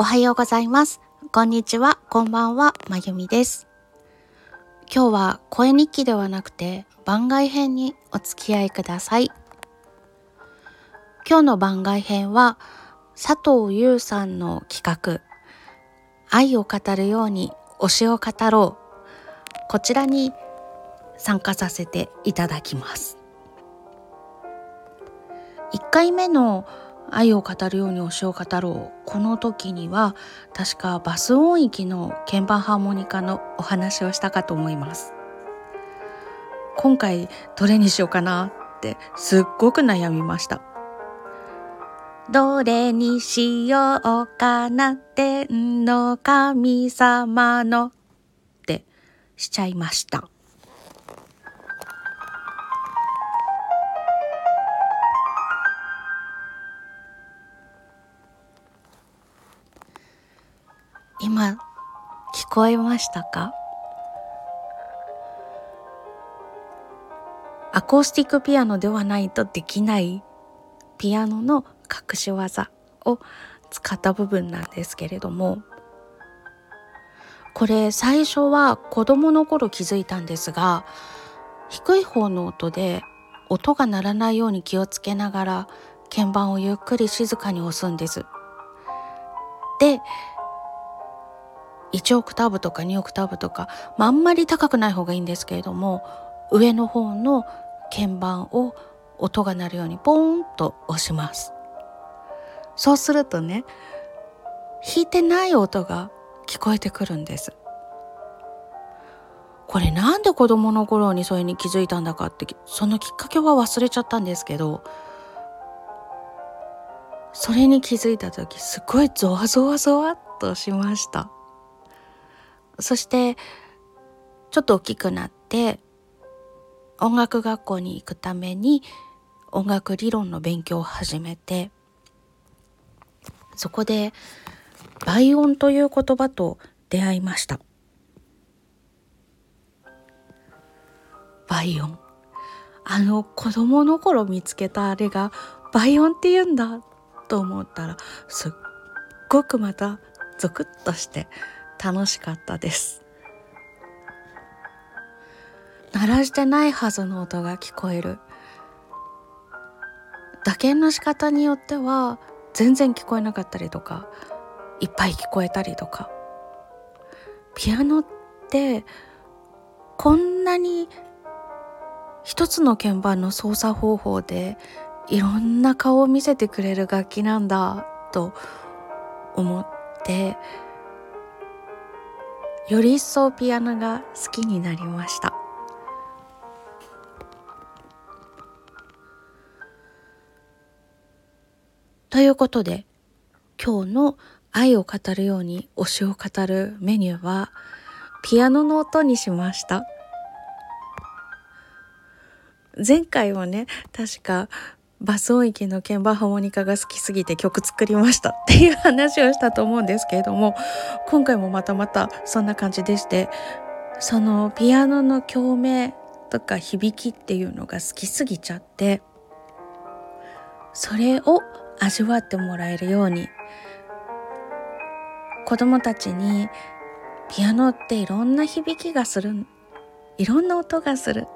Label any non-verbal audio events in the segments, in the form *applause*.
おはようございます。こんにちは、こんばんは、まゆみです。今日は声日記ではなくて番外編にお付き合いください。今日の番外編は佐藤優さんの企画愛を語るように推しを語ろうこちらに参加させていただきます。1回目の愛を語るように推しを語ろうこの時には確かバス音域の鍵盤ハーモニカのお話をしたかと思います。今回どれにしようかなってすっごく悩みました。どれにしようかな天の神様のってしちゃいました。こえましたか？アコースティックピアノではないとできないピアノの隠し技を使った部分なんですけれどもこれ最初は子供の頃気づいたんですが低い方の音で音が鳴らないように気をつけながら鍵盤をゆっくり静かに押すんです。で1オクターブとか2オクターブとか、まあ、んまり高くない方がいいんですけれども上の方の鍵盤を音が鳴るようにポーンと押します。そうするとね弾いてない音が聞こえてくるんです。これなんで子供の頃にそれに気づいたんだかってそのきっかけは忘れちゃったんですけどそれに気づいた時すごいゾワゾワゾワっとしました。そしてちょっと大きくなって音楽学校に行くために音楽理論の勉強を始めてそこで倍音という言葉と出会いました。倍音。あの子供の頃見つけたあれが倍音って言うんだと思ったらすっごくまたゾクッとして楽しかったです。鳴らしてないはずの音が聞こえる。打鍵の仕方によっては全然聞こえなかったりとかいっぱい聞こえたりとか。ピアノってこんなに一つの鍵盤の操作方法でいろんな顔を見せてくれる楽器なんだと思ってより一層ピアノが好きになりました。ということで今日の愛を語るように推しを語るメニューはピアノの音にしました。前回はね確かバス音域の鍵盤ハーモニカが好きすぎて曲作りましたっていう話をしたと思うんですけれども今回もまたまたそんな感じでしてそのピアノの共鳴とか響きっていうのが好きすぎちゃってそれを味わってもらえるように子供たちにピアノっていろんな響きがするいろんな音がする。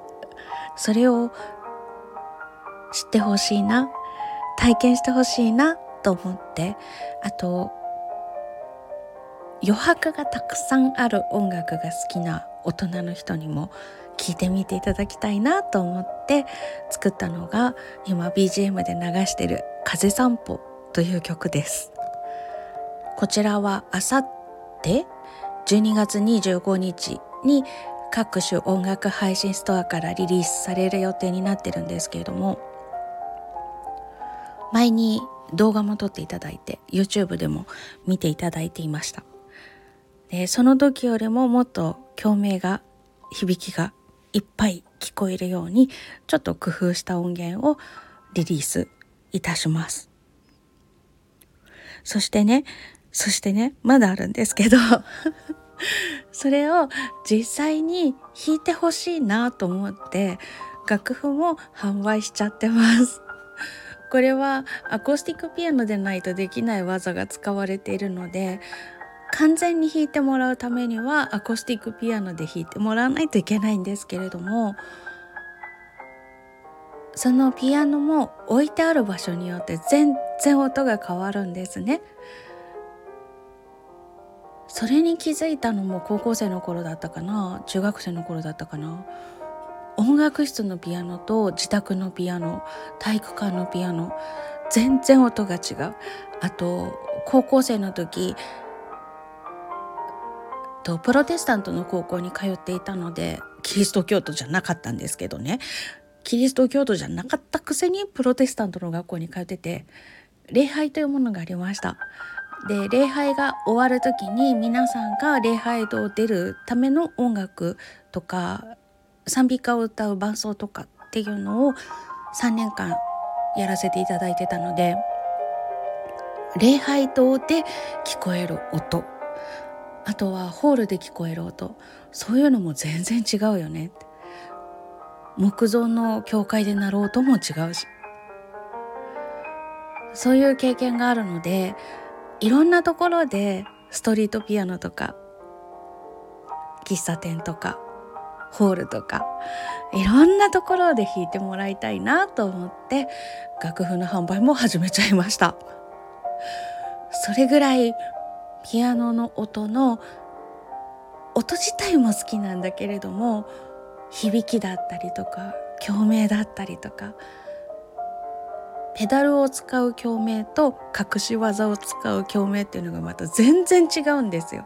それを知ってほしいな体験してほしいなと思ってあと余白がたくさんある音楽が好きな大人の人にも聴いてみていただきたいなと思って作ったのが今 BGM で流してる「風散歩」という曲です。こちらはあさって12月25日に各種音楽配信ストアからリリースされる予定になってるんですけれども前に動画も撮っていただいて YouTube でも見ていただいていました。でその時よりももっと共鳴が響きがいっぱい聞こえるようにちょっと工夫した音源をリリースいたします。そしてねそしてねまだあるんですけど *laughs* それを実際に弾いてほしいなと思って楽譜も販売しちゃってます。これはアコースティックピアノでないとできない技が使われているので完全に弾いてもらうためにはアコースティックピアノで弾いてもらわないといけないんですけれどもそのピアノも置いてある場所によって全然音が変わるんですね。それに気づいたのも高校生の頃だったかな？中学生の頃だったかな？音楽室のピアノと自宅のピアノ体育館のピアノ全然音が違う。あと高校生の時とプロテスタントの高校に通っていたのでキリスト教徒じゃなかったんですけどね。キリスト教徒じゃなかったくせにプロテスタントの学校に通ってて礼拝というものがありました。で礼拝が終わる時に皆さんが礼拝堂を出るための音楽とか賛美歌を歌う伴奏とかっていうのを3年間やらせていただいてたので礼拝堂で聞こえる音あとはホールで聞こえる音そういうのも全然違うよね。木造の教会で鳴る音も違うし。そういう経験があるのでいろんなところでストリートピアノとか喫茶店とかホールとかいろんなところで弾いてもらいたいなと思って楽譜の販売も始めちゃいましたそれぐらいピアノの音の音自体も好きなんだけれども響きだったりとか共鳴だったりとかペダルを使う共鳴と隠し技を使う共鳴っていうのがまた全然違うんですよ。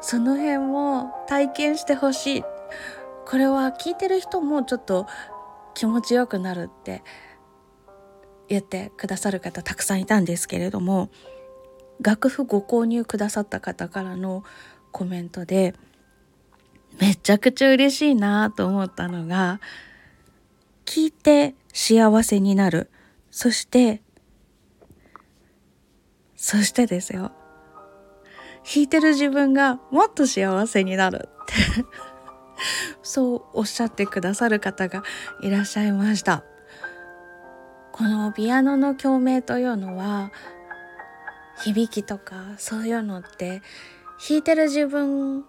その辺も体験してほしい。これは聞いてる人もちょっと気持ちよくなるって言ってくださる方たくさんいたんですけれども楽譜ご購入くださった方からのコメントでめちゃくちゃ嬉しいなと思ったのが聞いて幸せになるそして、そしてですよ。弾いてる自分がもっと幸せになるってそうおっしゃってくださる方がいらっしゃいました。このピアノの共鳴というのは響きとかそういうのって弾いてる自分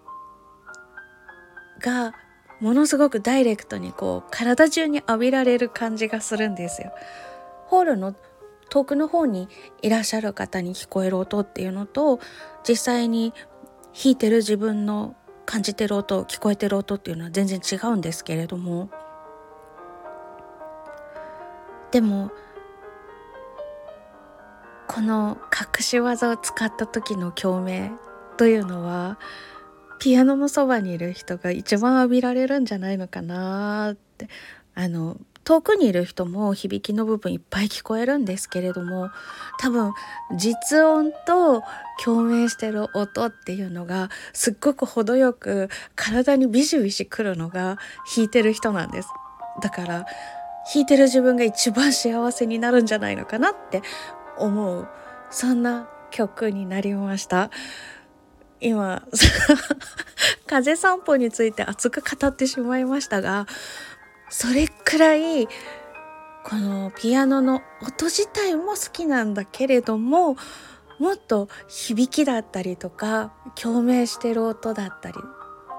がものすごくダイレクトにこう体中に浴びられる感じがするんですよ。ホールの遠くの方にいらっしゃる方に聞こえる音っていうのと実際に弾いてる自分の感じてる音聞こえてる音っていうのは全然違うんですけれども。でもこの隠し技を使った時の共鳴というのはピアノのそばにいる人が一番浴びられるんじゃないのかなってあの遠くにいる人も響きの部分いっぱい聞こえるんですけれども多分実音と共鳴してる音っていうのがすっごく程よく体にビシビシくるのが弾いてる人なんです。だから弾いてる自分が一番幸せになるんじゃないのかなって思うそんな曲になりました。今 *laughs* 風散歩について熱く語ってしまいましたがそれくらいこのピアノの音自体も好きなんだけれどももっと響きだったりとか共鳴してる音だったり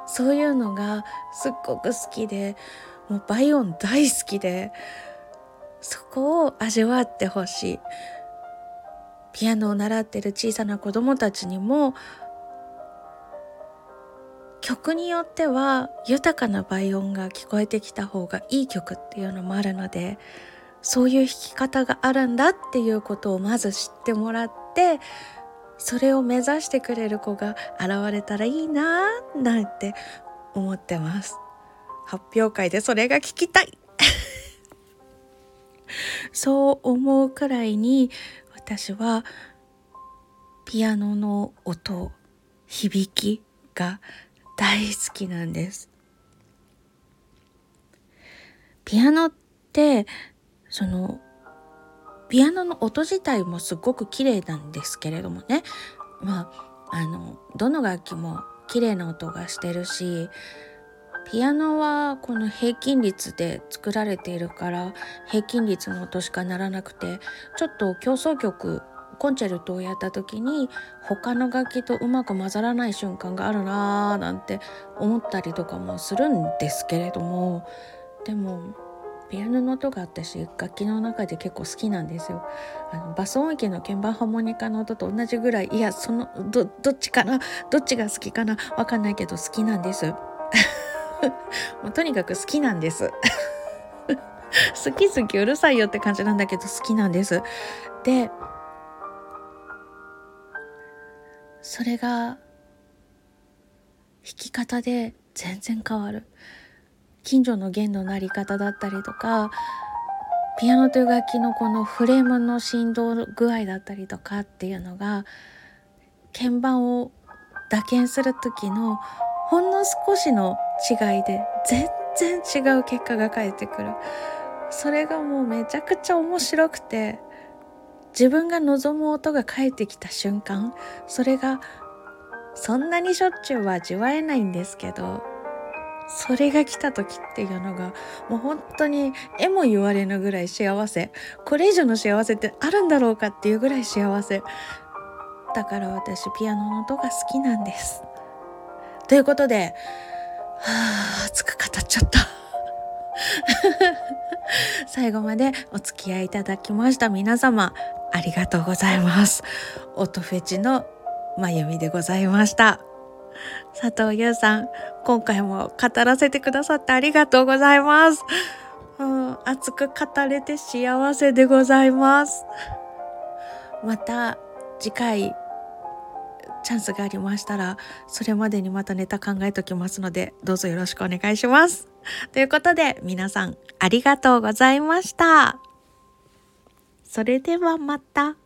そういうのがすっごく好きでもうバイオン大好きでそこを味わってほしい。ピアノを習ってる小さな子供たちにも曲によっては豊かな倍音が聞こえてきた方がいい曲っていうのもあるのでそういう弾き方があるんだっていうことをまず知ってもらってそれを目指してくれる子が現れたらいいなぁなんて思ってます。発表会でそれが聞きたい。*laughs* そう思うくらいに私はピアノの音響きが大好きなんです。ピアノってそのピアノの音自体もすごく綺麗なんですけれどもねまああのどの楽器も綺麗な音がしてるしピアノはこの平均率で作られているから平均率の音しかならなくてちょっと競争曲コンチェルトをやった時に他の楽器とうまく混ざらない瞬間があるなーなんて思ったりとかもするんですけれどもでもピアノの音が私楽器の中で結構好きなんですよ。あのバス音域の鍵盤ハーモニカの音と同じぐらいいやそのどどっちかな？どっちが好きかな？わかんないけど好きなんです。*laughs* もうとにかく好きなんです。*laughs* 好き好きうるさいよって感じなんだけど好きなんです。でそれが弾き方で全然変わる。近所の弦の鳴り方だったりとかピアノという楽器のこのフレームの振動具合だったりとかっていうのが鍵盤を打鍵する時のほんの少しの違いで全然違う結果が返ってくる。それがもうめちゃくちゃ面白くて自分が望む音が返ってきた瞬間それがそんなにしょっちゅうは味わえないんですけどそれが来た時っていうのがもう本当に絵も言われぬぐらい幸せ。これ以上の幸せってあるんだろうかっていうぐらい幸せ。だから私ピアノの音が好きなんです。ということではあ熱く語っちゃった。最後までお付き合いいただきました皆様ありがとうございます。音フェチのまゆみでございました。佐藤優さん今回も語らせてくださってありがとうございます、うん、熱く語れて幸せでございます。また次回チャンスがありましたらそれまでにまたネタ考えときますのでどうぞよろしくお願いします。*laughs* ということで皆さんありがとうございましたそれではまた。